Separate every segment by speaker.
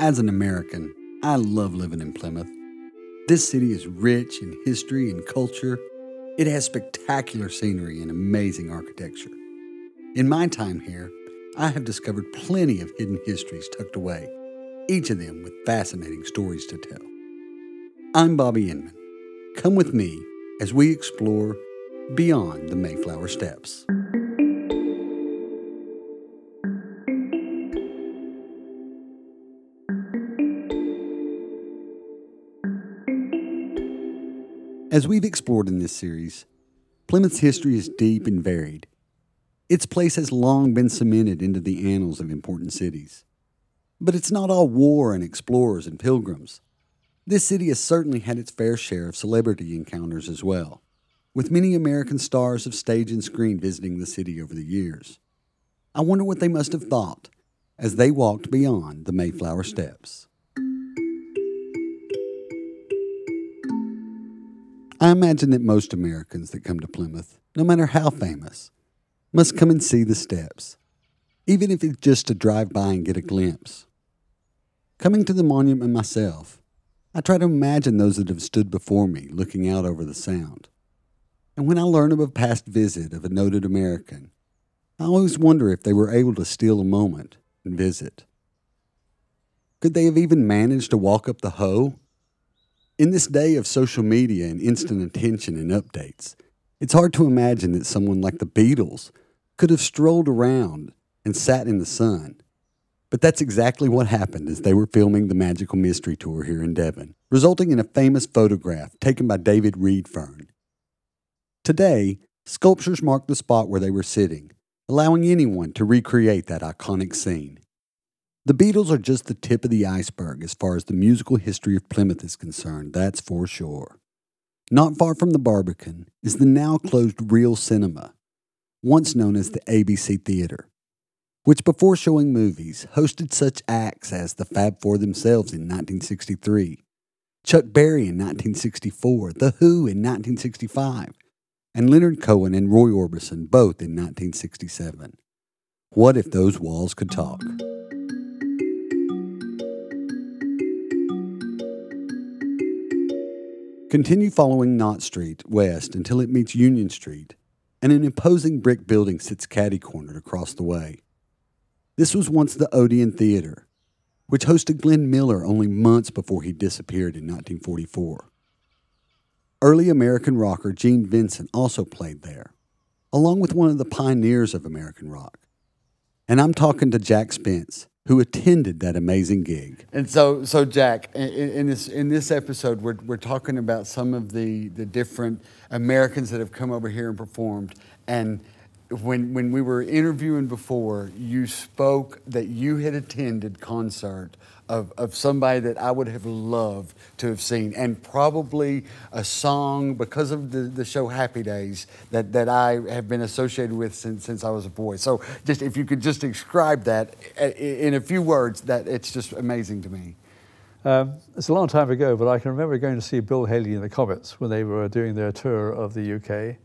Speaker 1: As an American, I love living in Plymouth. This city is rich in history and culture. It has spectacular scenery and amazing architecture. In my time here, I have discovered plenty of hidden histories tucked away, each of them with fascinating stories to tell. I'm Bobby Inman. Come with me as we explore beyond the Mayflower Steps. As we've explored in this series, Plymouth's history is deep and varied. Its place has long been cemented into the annals of important cities. But it's not all war and explorers and pilgrims. This city has certainly had its fair share of celebrity encounters as well, with many American stars of stage and screen visiting the city over the years. I wonder what they must have thought as they walked beyond the Mayflower Steps. I imagine that most Americans that come to Plymouth, no matter how famous, must come and see the steps, even if it's just to drive by and get a glimpse. Coming to the monument myself, I try to imagine those that have stood before me looking out over the sound. And when I learn of a past visit of a noted American, I always wonder if they were able to steal a moment and visit. Could they have even managed to walk up the Hoe in this day of social media and instant attention and updates, it's hard to imagine that someone like the Beatles could have strolled around and sat in the sun. But that's exactly what happened as they were filming the Magical Mystery Tour here in Devon, resulting in a famous photograph taken by David Redfern. Today, sculptures mark the spot where they were sitting, allowing anyone to recreate that iconic scene. The Beatles are just the tip of the iceberg as far as the musical history of Plymouth is concerned, that's for sure. Not far from the Barbican is the now closed Reel Cinema, once known as the ABC Theater, which before showing movies hosted such acts as the Fab Four themselves in 1963, Chuck Berry in 1964, The Who in 1965, and Leonard Cohen and Roy Orbison both in 1967. What if those walls could talk? Continue following Notte Street west until it meets Union Street, and an imposing brick building sits catty cornered across the way. This was once the Odeon Theater, which hosted Glenn Miller only months before he disappeared in 1944. Early American rocker Gene Vincent also played there, along with one of the pioneers of American rock. And I'm talking to Jack Spence, who attended that amazing gig. And so, so Jack, in, in, this in this episode, we're we're talking about some of the the different Americans that have come over here and performed, and when when we were interviewing before, you spoke that you had attended concert of, of somebody that I would have loved to have seen, and probably a song because of the, the show Happy Days that, that I have been associated with since, since I was a boy. So, just if you could just describe that in a few words, that it's just amazing to me.
Speaker 2: Um, it's a long time ago, but I can remember going to see Bill Haley and the Comets when they were doing their tour of the UK.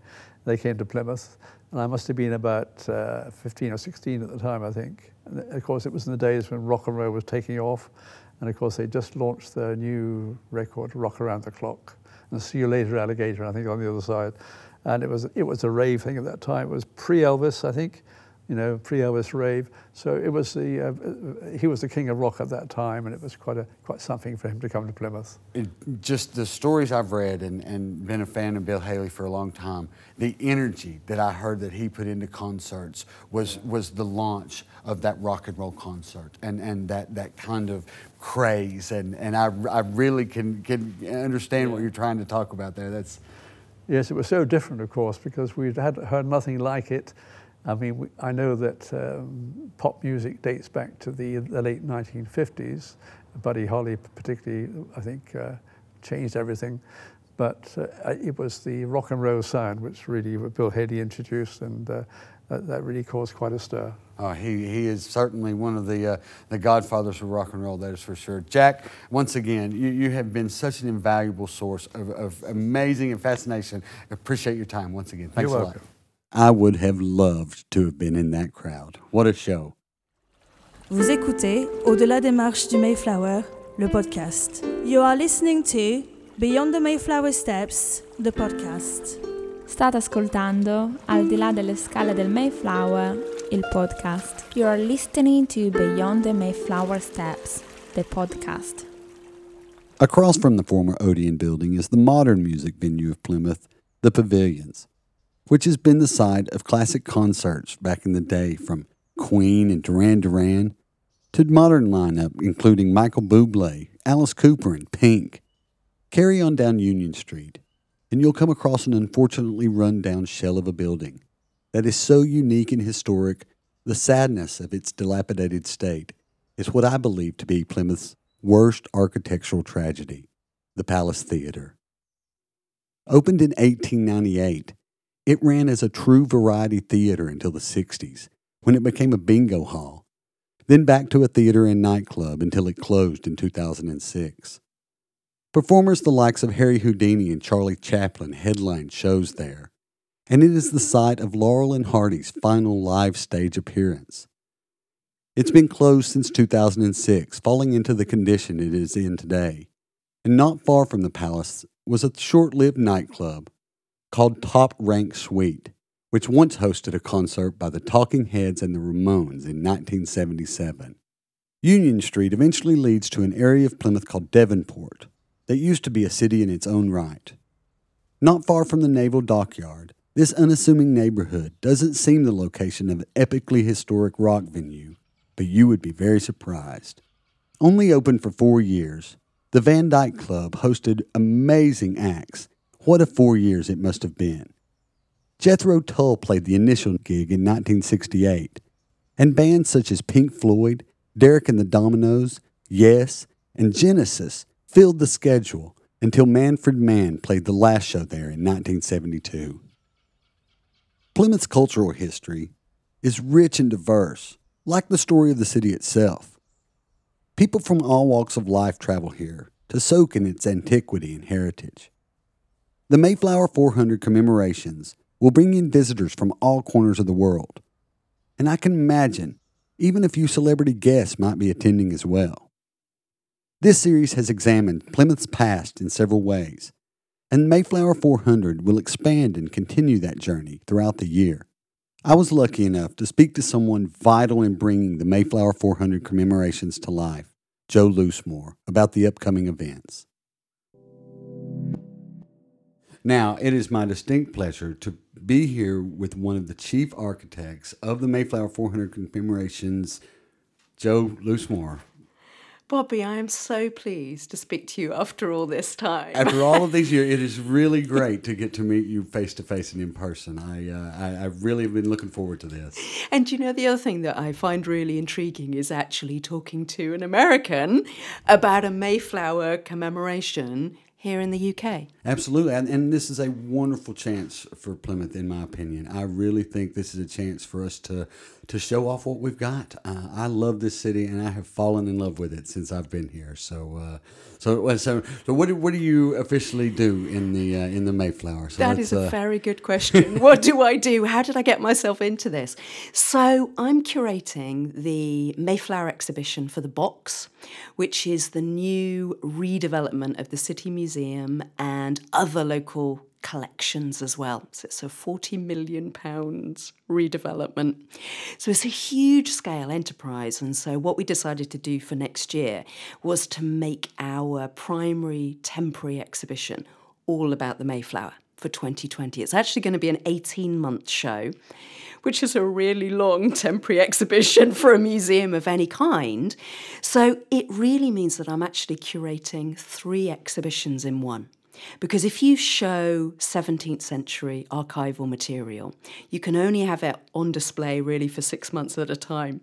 Speaker 2: They came to Plymouth, and I must have been about uh, 15 or 16 at the time, I think. Of course, it was in the days when rock and roll was taking off. And of course, they just launched their new record, Rock Around the Clock. And See You Later, Alligator, I think, on the other side. And it was, it was a rave thing at that time. It was pre Elvis, I think you know, pre-Elvis rave. So it was the uh, he was the king of rock at that time, and it was quite a quite something for him to come to Plymouth.
Speaker 1: It, just the stories I've read and, and been a fan of Bill Haley for a long time. The energy that I heard that he put into concerts was was the launch of that rock and roll concert, and and that that kind of craze, and and I, I really can can understand what you're trying to talk about there. That's
Speaker 2: yes, it was so different, of course, because we had heard nothing like it. I mean, I know that um, pop music dates back to the, the, late 1950s. Buddy Holly, particularly, I think, uh, changed everything. But uh, it was the rock and roll sound which really Bill Haley introduced, and uh, that, that, really caused quite a stir.
Speaker 1: Oh, he, he is certainly one of the, uh, the godfathers of rock and roll, that is for sure. Jack, once again, you, you have been such an invaluable source of, of amazing and fascination. Appreciate your time once again. Thanks
Speaker 2: You're
Speaker 1: a
Speaker 2: welcome.
Speaker 1: lot. I would have loved to have been in that crowd. What a show.
Speaker 3: Vous écoutez Au-delà des marches du Mayflower, le podcast. You are listening to Beyond the Mayflower Steps, the podcast.
Speaker 4: State ascoltando Al di là delle scale del Mayflower, il podcast. You are listening to Beyond the Mayflower Steps, the podcast.
Speaker 1: Across from the former Odeon building is the modern music venue of Plymouth, the Pavilions, which has been the site of classic concerts back in the day from Queen and Duran Duran to modern lineup including Michael Bublé, Alice Cooper, and Pink. Carry on down Union Street, and you'll come across an unfortunately run down shell of a building that is so unique and historic, the sadness of its dilapidated state is what I believe to be Plymouth's worst architectural tragedy the Palace Theater. Opened in 1898, it ran as a true variety theater until the 60s, when it became a bingo hall, then back to a theater and nightclub until it closed in 2006. Performers the likes of Harry Houdini and Charlie Chaplin headlined shows there, and it is the site of Laurel and Hardy's final live stage appearance. It's been closed since 2006, falling into the condition it is in today. And not far from the palace was a short lived nightclub called Top Rank Suite, which once hosted a concert by the Talking Heads and the Ramones in 1977. Union Street eventually leads to an area of Plymouth called Devonport that used to be a city in its own right. Not far from the naval dockyard, this unassuming neighborhood doesn't seem the location of an epically historic rock venue, but you would be very surprised. Only open for four years, the Van Dyke Club hosted amazing acts. What a four years it must have been. Jethro Tull played the initial gig in 1968, and bands such as Pink Floyd, Derek and the Dominos, Yes, and Genesis filled the schedule until Manfred Mann played the last show there in 1972. Plymouth's cultural history is rich and diverse, like the story of the city itself. People from all walks of life travel here to soak in its antiquity and heritage. The Mayflower 400 commemorations will bring in visitors from all corners of the world, and I can imagine even a few celebrity guests might be attending as well. This series has examined Plymouth's past in several ways, and Mayflower 400 will expand and continue that journey throughout the year. I was lucky enough to speak to someone vital in bringing the Mayflower 400 commemorations to life, Jo Loosemore, about the upcoming events. Now, it is my distinct pleasure to be here with one of the chief architects of the Mayflower 400 commemorations, Jo Loosemore.
Speaker 5: Bobby, I am so pleased to speak to you after all this time.
Speaker 1: After all of these years, it is really great to get to meet you face to face and in person. I, uh, I, I really have been looking forward to this.
Speaker 5: And you know, the other thing that I find really intriguing is actually talking to an American about a Mayflower commemoration here in the UK.
Speaker 1: Absolutely. And, and this is a wonderful chance for Plymouth, in my opinion. I really think this is a chance for us to, to show off what we've got. Uh, I love this city and I have fallen in love with it since I've been here. So, uh, so, so, so what, do, what do you officially do in the, uh, in the Mayflower? So
Speaker 5: that is a uh, very good question. what do I do? How did I get myself into this? So, I'm curating the Mayflower exhibition for the Box, which is the new redevelopment of the City Museum and other local collections as well. So it's a 40 million pounds redevelopment. So it's a huge scale enterprise. And so what we decided to do for next year was to make our primary temporary exhibition all about the Mayflower for 2020. It's actually going to be an 18 month show, which is a really long temporary exhibition for a museum of any kind. So it really means that I'm actually curating three exhibitions in one. Because if you show 17th century archival material, you can only have it on display really for six months at a time.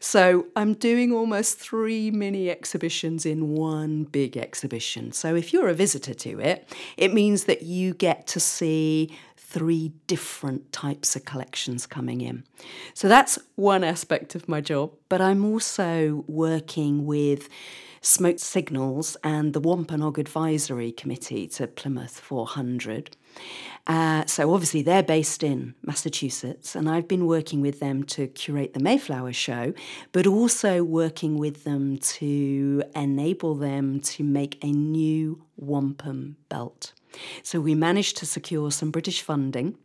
Speaker 5: So I'm doing almost three mini exhibitions in one big exhibition. So if you're a visitor to it, it means that you get to see three different types of collections coming in. So that's one aspect of my job, but I'm also working with SmokeSygnals and the Wampanoag Advisory Committee to Plymouth 400. Uh, so obviously they're based in Massachusetts, and I've been working with them to curate the Mayflower show, but also working with them to enable them to make a new wampum belt. So we managed to secure some British funding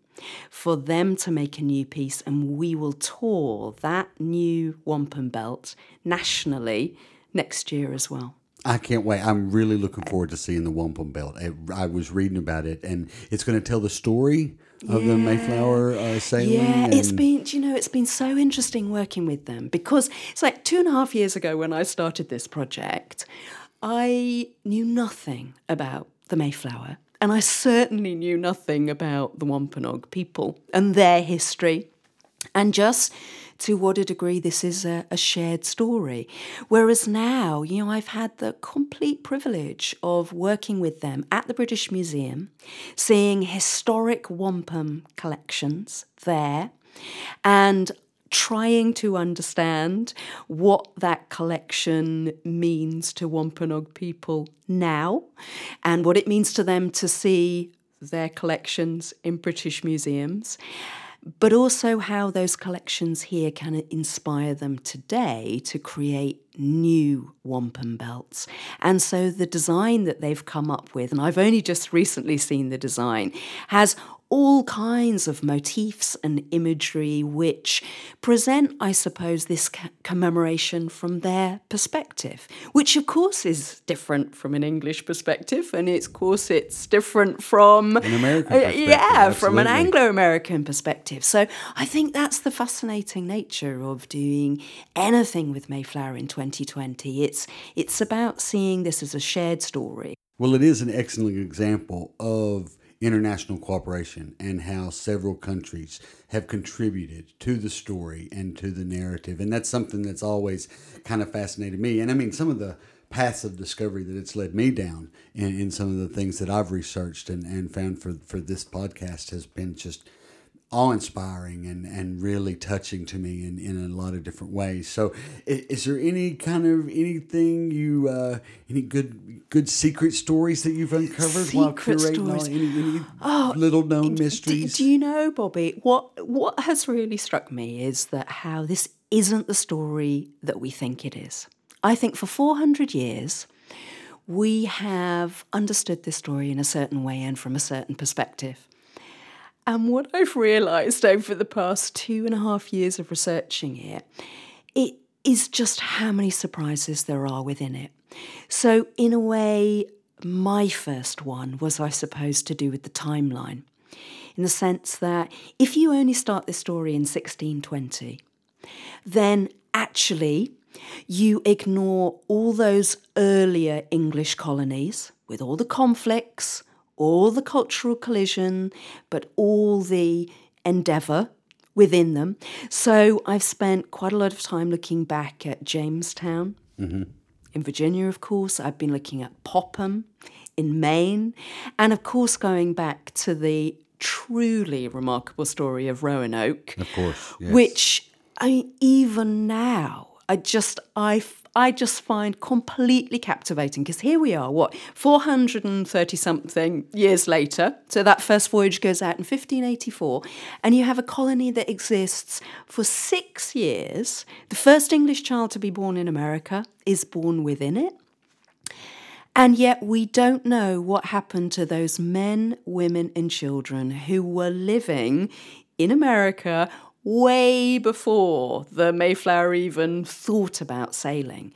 Speaker 5: for them to make a new piece, and we will tour that new wampum belt nationally next year as well.
Speaker 1: I can't wait. I'm really looking forward to seeing the wampum belt. I, I was reading about it, and it's going to tell the story of the Mayflower uh, sailing.
Speaker 5: Yeah, it's been, you know, it's been so interesting working with them because it's like two and a half years ago when I started this project, I knew nothing about the Mayflower. And I certainly knew nothing about the Wampanoag people and their history and just to what a degree this is a, a, shared story. Whereas now, you know, I've had the complete privilege of working with them at the British Museum, seeing historic wampum collections there, and trying to understand what that collection means to Wampanoag people now and what it means to them to see their collections in British museums but also how those collections here can inspire them today to create new wampum belts. And so the design that they've come up with, and I've only just recently seen the design, has all kinds of motifs and imagery which present, I suppose, this commemoration from their perspective, which of course is different from an English perspective, and it's of course it's different from
Speaker 1: an American
Speaker 5: uh, yeah, from an Anglo-American perspective. So I think that's the fascinating nature of doing anything with Mayflower in 2020. It's it's about seeing this as a shared story.
Speaker 1: Well, it is an excellent example of international cooperation and how several countries have contributed to the story and to the narrative. And that's something that's always kind of fascinated me. And I mean, some of the paths of discovery that it's led me down in, in some of the things that I've researched and, and found for, for this podcast has been just awe inspiring and, and really touching to me in, in a lot of different ways. So, is, is there any kind of anything you, uh, any good good secret stories that you've uncovered
Speaker 5: secret
Speaker 1: while curating all, any, any
Speaker 5: Oh,
Speaker 1: little known
Speaker 5: do,
Speaker 1: mysteries?
Speaker 5: do you know, Bobby? What what has really struck me is that how this isn't the story that we think it is. I think for 400 years, we have understood this story in a certain way and from a certain perspective. And what I've realised over the past two and a half years of researching it, it is just how many surprises there are within it. So, in a way, my first one was, I suppose, to do with the timeline, in the sense that if you only start this story in 1620, then actually you ignore all those earlier English colonies with all the conflicts, all the cultural collision, but all the endeavour within them. So I've spent quite a lot of time looking back at Jamestown mm-hmm. in Virginia, of course. I've been looking at Popham in Maine, and of course, going back to the truly remarkable story of Roanoke,
Speaker 1: of course, yes.
Speaker 5: which I mean, even now, I just I I just find completely captivating because here we are, what 430 something years later. So that first voyage goes out in 1584, and you have a colony that exists for six years. The first English child to be born in America is born within it. And yet, we don't know what happened to those men, women, and children who were living in America way before the Mayflower even thought about sailing.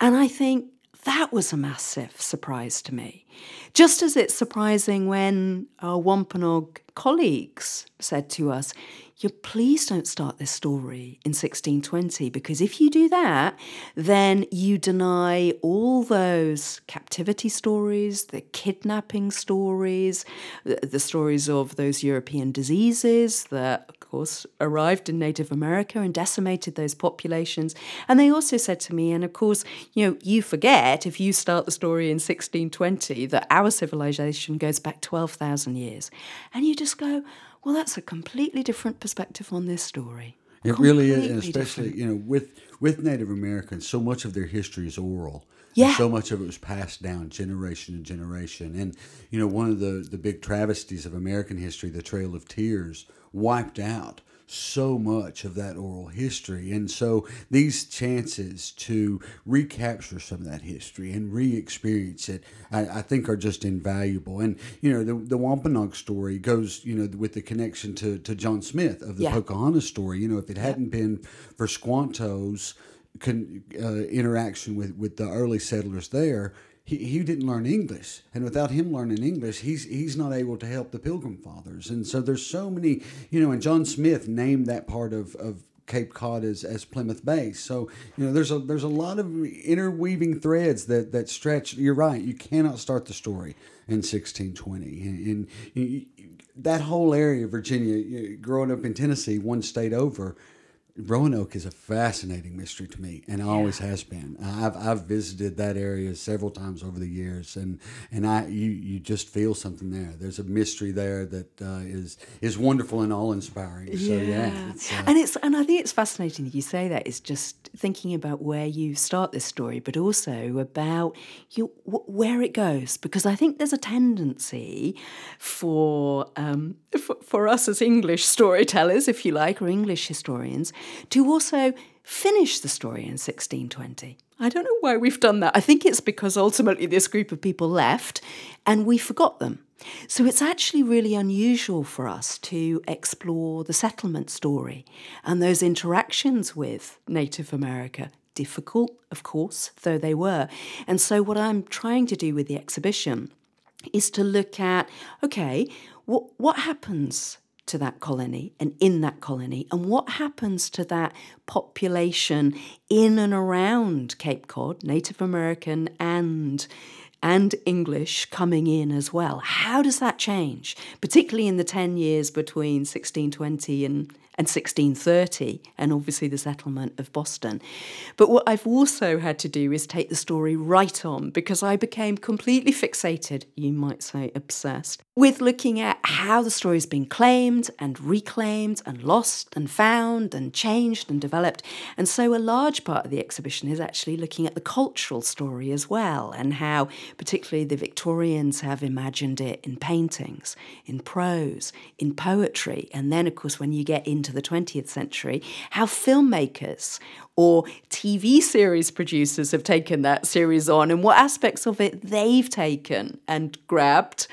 Speaker 5: And I think that was a massive surprise to me. Just as it's surprising when our Wampanoag colleagues said to us, you please don't start this story in 1620 because if you do that, then you deny all those captivity stories, the kidnapping stories, the, stories of those European diseases that, of course, arrived in Native America and decimated those populations. And they also said to me, and of course, you know, you forget if you start the story in 1620 that our civilization goes back 12,000 years. And you just go, well, that's a completely different perspective on this story.
Speaker 1: It really is, and especially
Speaker 5: different.
Speaker 1: you know with with Native Americans, so much of their history is oral.
Speaker 5: Yeah.
Speaker 1: And so much of it was passed down generation to generation, and you know one of the the big travesties of American history, the Trail of Tears, wiped out so much of that oral history, and so these chances to recapture some of that history and re-experience it, I, I think, are just invaluable. And you know the the Wampanoag story goes, you know, with the connection to to John Smith of the
Speaker 5: Yeah.
Speaker 1: Pocahontas story. You know, if it hadn't been for Squanto's con, uh, interaction with, with the early settlers there, he, he didn't learn English, and without him learning English, he's he's not able to help the Pilgrim Fathers. And so there's so many, you know, and John Smith named that part of, of Cape Cod as, as Plymouth Base. So you know, there's a there's a lot of interweaving threads that that stretch. You're right. You cannot start the story in 1620, and, and you, that whole area of Virginia, growing up in Tennessee, one state over, Roanoke is a fascinating mystery to me, and always has been. I've I've visited that area several times over the years, and and I you you just feel something there. There's a mystery there that uh, is is wonderful and all inspiring. So yeah, it's, uh,
Speaker 5: and it's and I think it's fascinating that you say that. It's just thinking about where you start this story, but also about you wh- where it goes, because I think there's a tendency for um, for, for us as English storytellers, if you like, or English historians, to also finish the story in 1620. I don't know why we've done that. I think it's because ultimately this group of people left and we forgot them. So it's actually really unusual for us to explore the settlement story and those interactions with Native America. Difficult, of course, though they were. And so, what I'm trying to do with the exhibition is to look at okay, what, what happens to that colony and in that colony, and what happens to that population in and around Cape Cod, Native American and and English coming in as well. How does that change, particularly in the 10 years between 1620 and, and 1630, and obviously the settlement of Boston? But what I've also had to do is take the story right on because I became completely fixated, you might say obsessed, with looking at how the story's been claimed and reclaimed and lost and found and changed and developed. And so a large part of the exhibition is actually looking at the cultural story as well and how particularly the Victorians have imagined it in paintings, in prose, in poetry. And then, of course, when you get into the 20th century, how filmmakers or TV series producers have taken that series on and what aspects of it they've taken and grabbed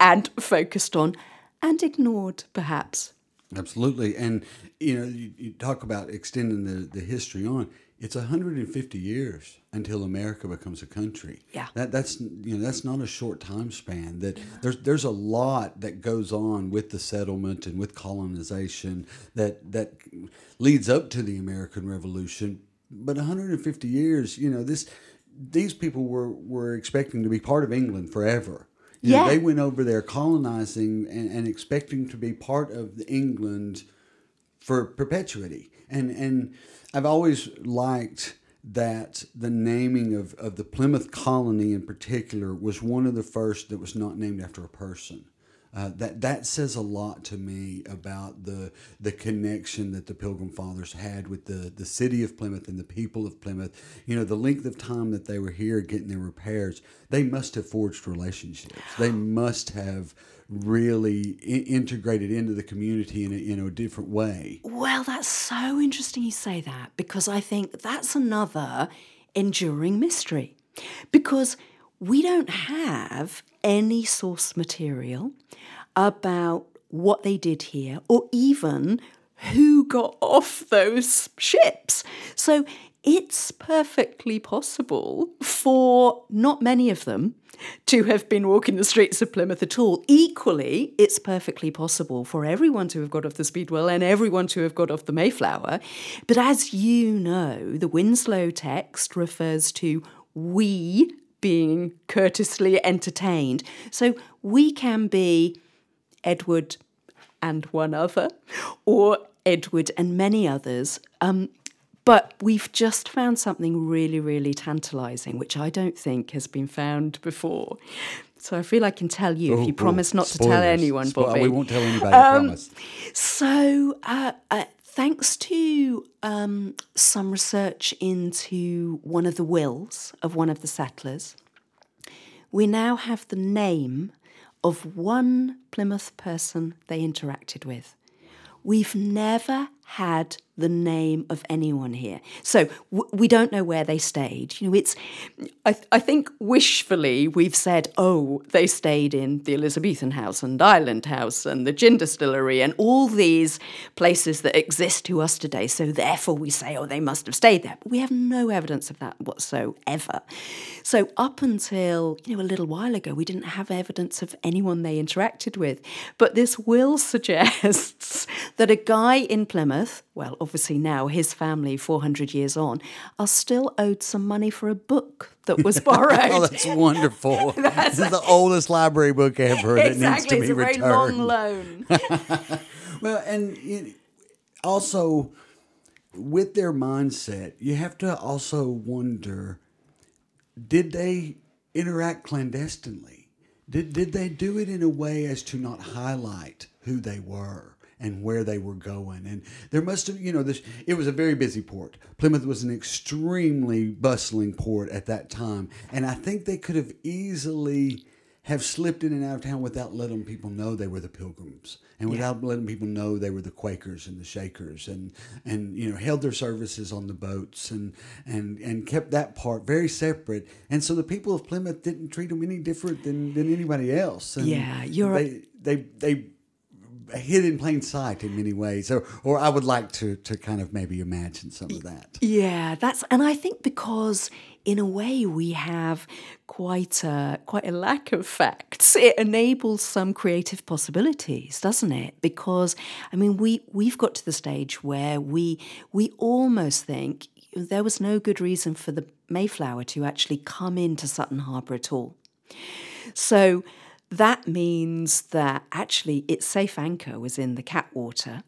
Speaker 5: and focused on and ignored, perhaps.
Speaker 1: Absolutely, and you know, you, you talk about extending the, the history on. It's 150 years until America becomes a country.
Speaker 5: Yeah.
Speaker 1: that that's you know that's not a short time span. That there's there's a lot that goes on with the settlement and with colonization that that leads up to the American Revolution. But 150 years, you know, this these people were were expecting to be part of England forever. You know,
Speaker 5: Yeah.
Speaker 1: they went over there colonizing and, and expecting to be part of the England for perpetuity. And and I've always liked that the naming of, of the Plymouth colony in particular was one of the first that was not named after a person. Uh, that that says a lot to me about the the connection that the Pilgrim Fathers had with the the city of Plymouth and the people of Plymouth. You know, the length of time that they were here getting their repairs, they must have forged relationships. They must have really I- integrated into the community in a, in a different way.
Speaker 5: Well, that's so interesting you say that because I think that's another enduring mystery. Because we don't have any source material about what they did here or even who got off those ships. So it's perfectly possible for not many of them to have been walking the streets of Plymouth at all. Equally, it's perfectly possible for everyone to have got off the Speedwell and everyone to have got off the Mayflower. But as you know, the Winslow text refers to we being courteously entertained. So we can be Edward and one other, or Edward and many others. Um, but we've just found something really, really tantalising, which I don't think has been found before. So I feel I can tell you if you promise not to tell anyone,
Speaker 1: Spo-
Speaker 5: Bobby.
Speaker 1: We won't tell anybody, I
Speaker 5: Um,
Speaker 1: promise.
Speaker 5: So uh, uh, thanks to um, some research into one of the wills of one of the settlers, we now have the name of one Plymouth person they interacted with. We've never had the name of anyone here. So w- we don't know where they stayed. You know, it's, I, th- I think wishfully we've said, oh, they stayed in the Elizabethan House and Island House and the Gin Distillery and all these places that exist to us today. So therefore we say, oh, they must have stayed there. But we have no evidence of that whatsoever. So up until, you know, a little while ago, we didn't have evidence of anyone they interacted with. But this will suggests that a guy in Plymouth, well, obviously now his family, 400 years on, are still owed some money for a book that was oh, borrowed.
Speaker 1: oh, that's wonderful. this is the oldest library book ever that needs to be returned.
Speaker 5: it's a very long loan.
Speaker 1: Well, and also with their mindset, you have to also wonder: Did they interact clandestinely? Did did they do it in a way as to not highlight who they were? And where they were going. And there must have, you know, this, it was a very busy port. Plymouth was an extremely bustling port at that time. And I think they could have easily have slipped in and out of town without letting people know they were the pilgrims and without letting people know they were the quakers and the shakers and and you know held their services on the boats and and and kept that part very separate and so the people of plymouth didn't treat them any different than than anybody else and
Speaker 5: Yeah, you're
Speaker 1: they they they hid in plain sight in many ways or or i would like to to kind of maybe imagine some of that
Speaker 5: Yeah, that's and I think because in a way we have quite a quite a lack of facts. It enables some creative possibilities, doesn't it? Because I mean we we've got to the stage where we we almost think there was no good reason for the Mayflower to actually come into Sutton Harbour at all. So that means that actually its safe anchor was in the Catwater,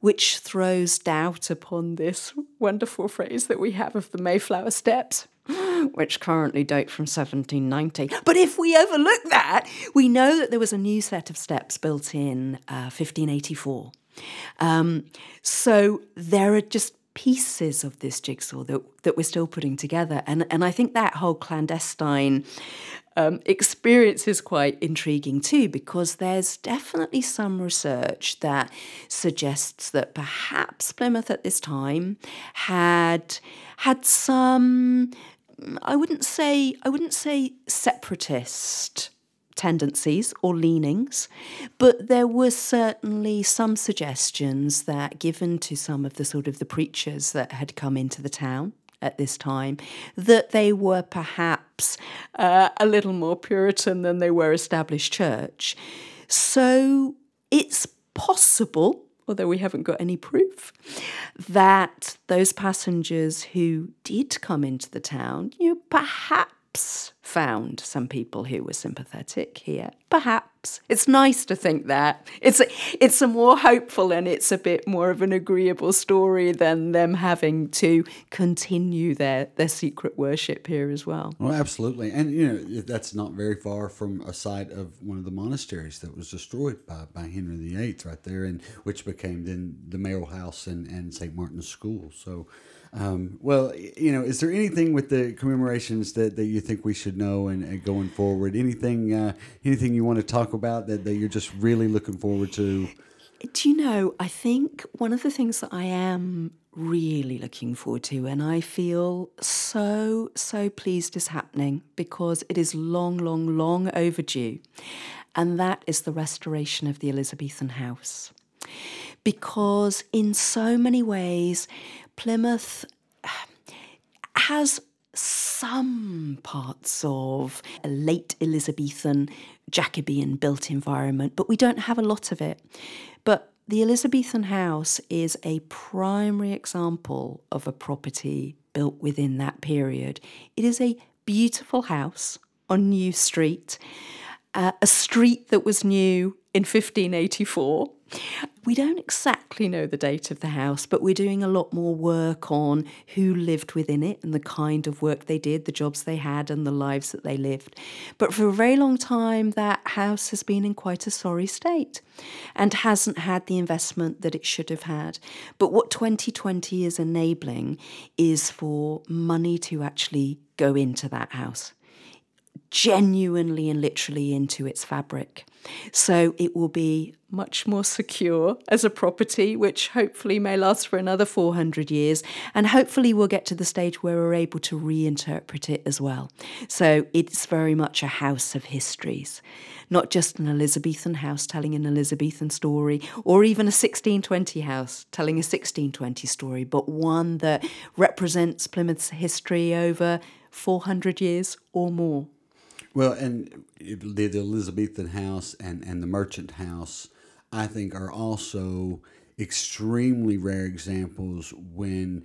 Speaker 5: which throws doubt upon this wonderful phrase that we have of the Mayflower Steps. Which currently date from 1790. But if we overlook that, we know that there was a new set of steps built in uh, 1584. Um, so there are just pieces of this jigsaw that, that we're still putting together. And, and I think that whole clandestine um, experience is quite intriguing too, because there's definitely some research that suggests that perhaps Plymouth at this time had had some. I wouldn't say I wouldn't say separatist tendencies or leanings, but there were certainly some suggestions that given to some of the sort of the preachers that had come into the town at this time that they were perhaps uh, a little more Puritan than they were established church. So it's possible, although we haven't got any proof, that those passengers who did come into the town, you know, perhaps found some people who were sympathetic here. Perhaps. It's nice to think that. It's a, it's a more hopeful and it's a bit more of an agreeable story than them having to continue their, their secret worship here as well.
Speaker 1: Well, absolutely, and you know that's not very far from a site of one of the monasteries that was destroyed by, by Henry VIII, right there, and which became then the Merrill House and, and St. Martin's School. So, um, well, you know, is there anything with the commemorations that, that you think we should know and, and going forward? Anything uh, anything you want to talk about that, that you're just really looking forward to?
Speaker 5: Do you know, I think one of the things that I am really looking forward to, and I feel so, so pleased is happening because it is long, long, long overdue, and that is the restoration of the Elizabethan house. Because in so many ways, Plymouth has some parts of a late Elizabethan Jacobean built environment, but we don't have a lot of it. But the Elizabethan house is a primary example of a property built within that period. It is a beautiful house on New Street, uh, a street that was new in 1584. We don't exactly know the date of the house, but we're doing a lot more work on who lived within it and the kind of work they did, the jobs they had, and the lives that they lived. But for a very long time, that house has been in quite a sorry state and hasn't had the investment that it should have had. But what 2020 is enabling is for money to actually go into that house genuinely and literally into its fabric. So it will be much more secure as a property, which hopefully may last for another 400 years. And hopefully we'll get to the stage where we're able to reinterpret it as well. So it's very much a house of histories, not just an Elizabethan house telling an Elizabethan story, or even a 1620 house telling a 1620 story, but one that represents Plymouth's history over 400 years or more.
Speaker 1: Well, and the, the Elizabethan house and, and the merchant house, I think, are also extremely rare examples when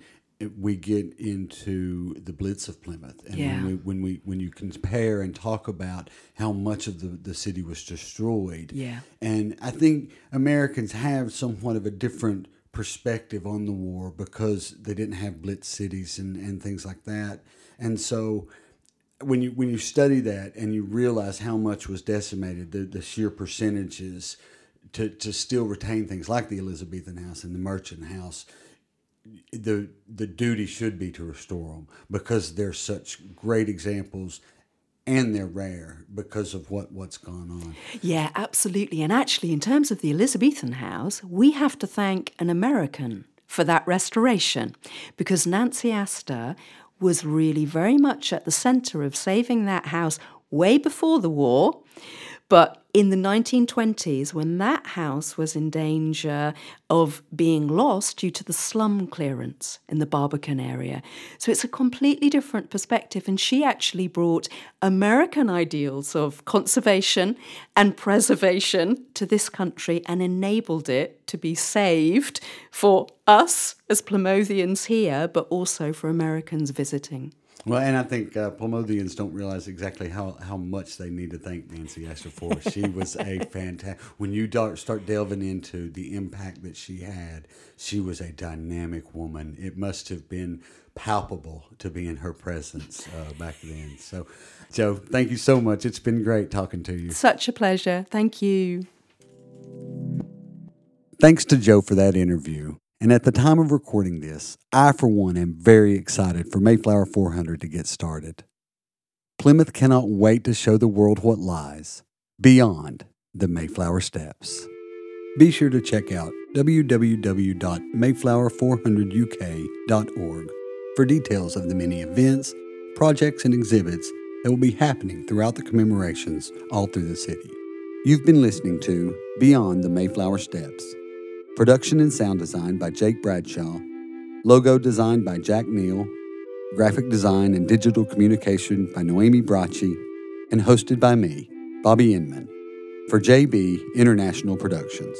Speaker 1: we get into the Blitz of Plymouth, and
Speaker 5: Yeah.
Speaker 1: when, we, when we when you compare and talk about how much of the, the city was destroyed,
Speaker 5: Yeah.
Speaker 1: and I think Americans have somewhat of a different perspective on the war because they didn't have blitz cities and, and things like that, and so when you when you study that and you realize how much was decimated, the, the sheer percentages to, to still retain things like the Elizabethan house and the merchant house, the the duty should be to restore them because they're such great examples and they're rare because of what, what's gone on.
Speaker 5: Yeah, absolutely. And actually, in terms of the Elizabethan house, we have to thank an American for that restoration because Nancy Astor was really very much at the centre of saving that house way before the war. But in the 1920s, when that house was in danger of being lost due to the slum clearance in the Barbican area. So it's a completely different perspective. And she actually brought American ideals of conservation and preservation to this country and enabled it to be saved for us as Plymothians here, but also for Americans visiting.
Speaker 1: Well, and I think uh, don't realize exactly how, how much they need to thank Nancy Astor for. She was a fantastic. When you start delving into the impact that she had, she was a dynamic woman. It must have been palpable to be in her presence uh, back then. So, Jo, thank you so much. It's been great talking to you.
Speaker 5: Such a pleasure. Thank you.
Speaker 1: Thanks to Jo for that interview. And at the time of recording this, I, for one, am very excited for Mayflower 400 to get started. Plymouth cannot wait to show the world what lies beyond the Mayflower Steps. Be sure to check out www.mayflower400uk.org for details of the many events, projects, and exhibits that will be happening throughout the commemorations all through the city. You've been listening to Beyond the Mayflower Steps. Production and sound design by Jake Bradshaw. Logo designed by Jack Neal. Graphic design and digital communication by Noemi Bracci. And hosted by me, Bobby Inman, for JB International Productions.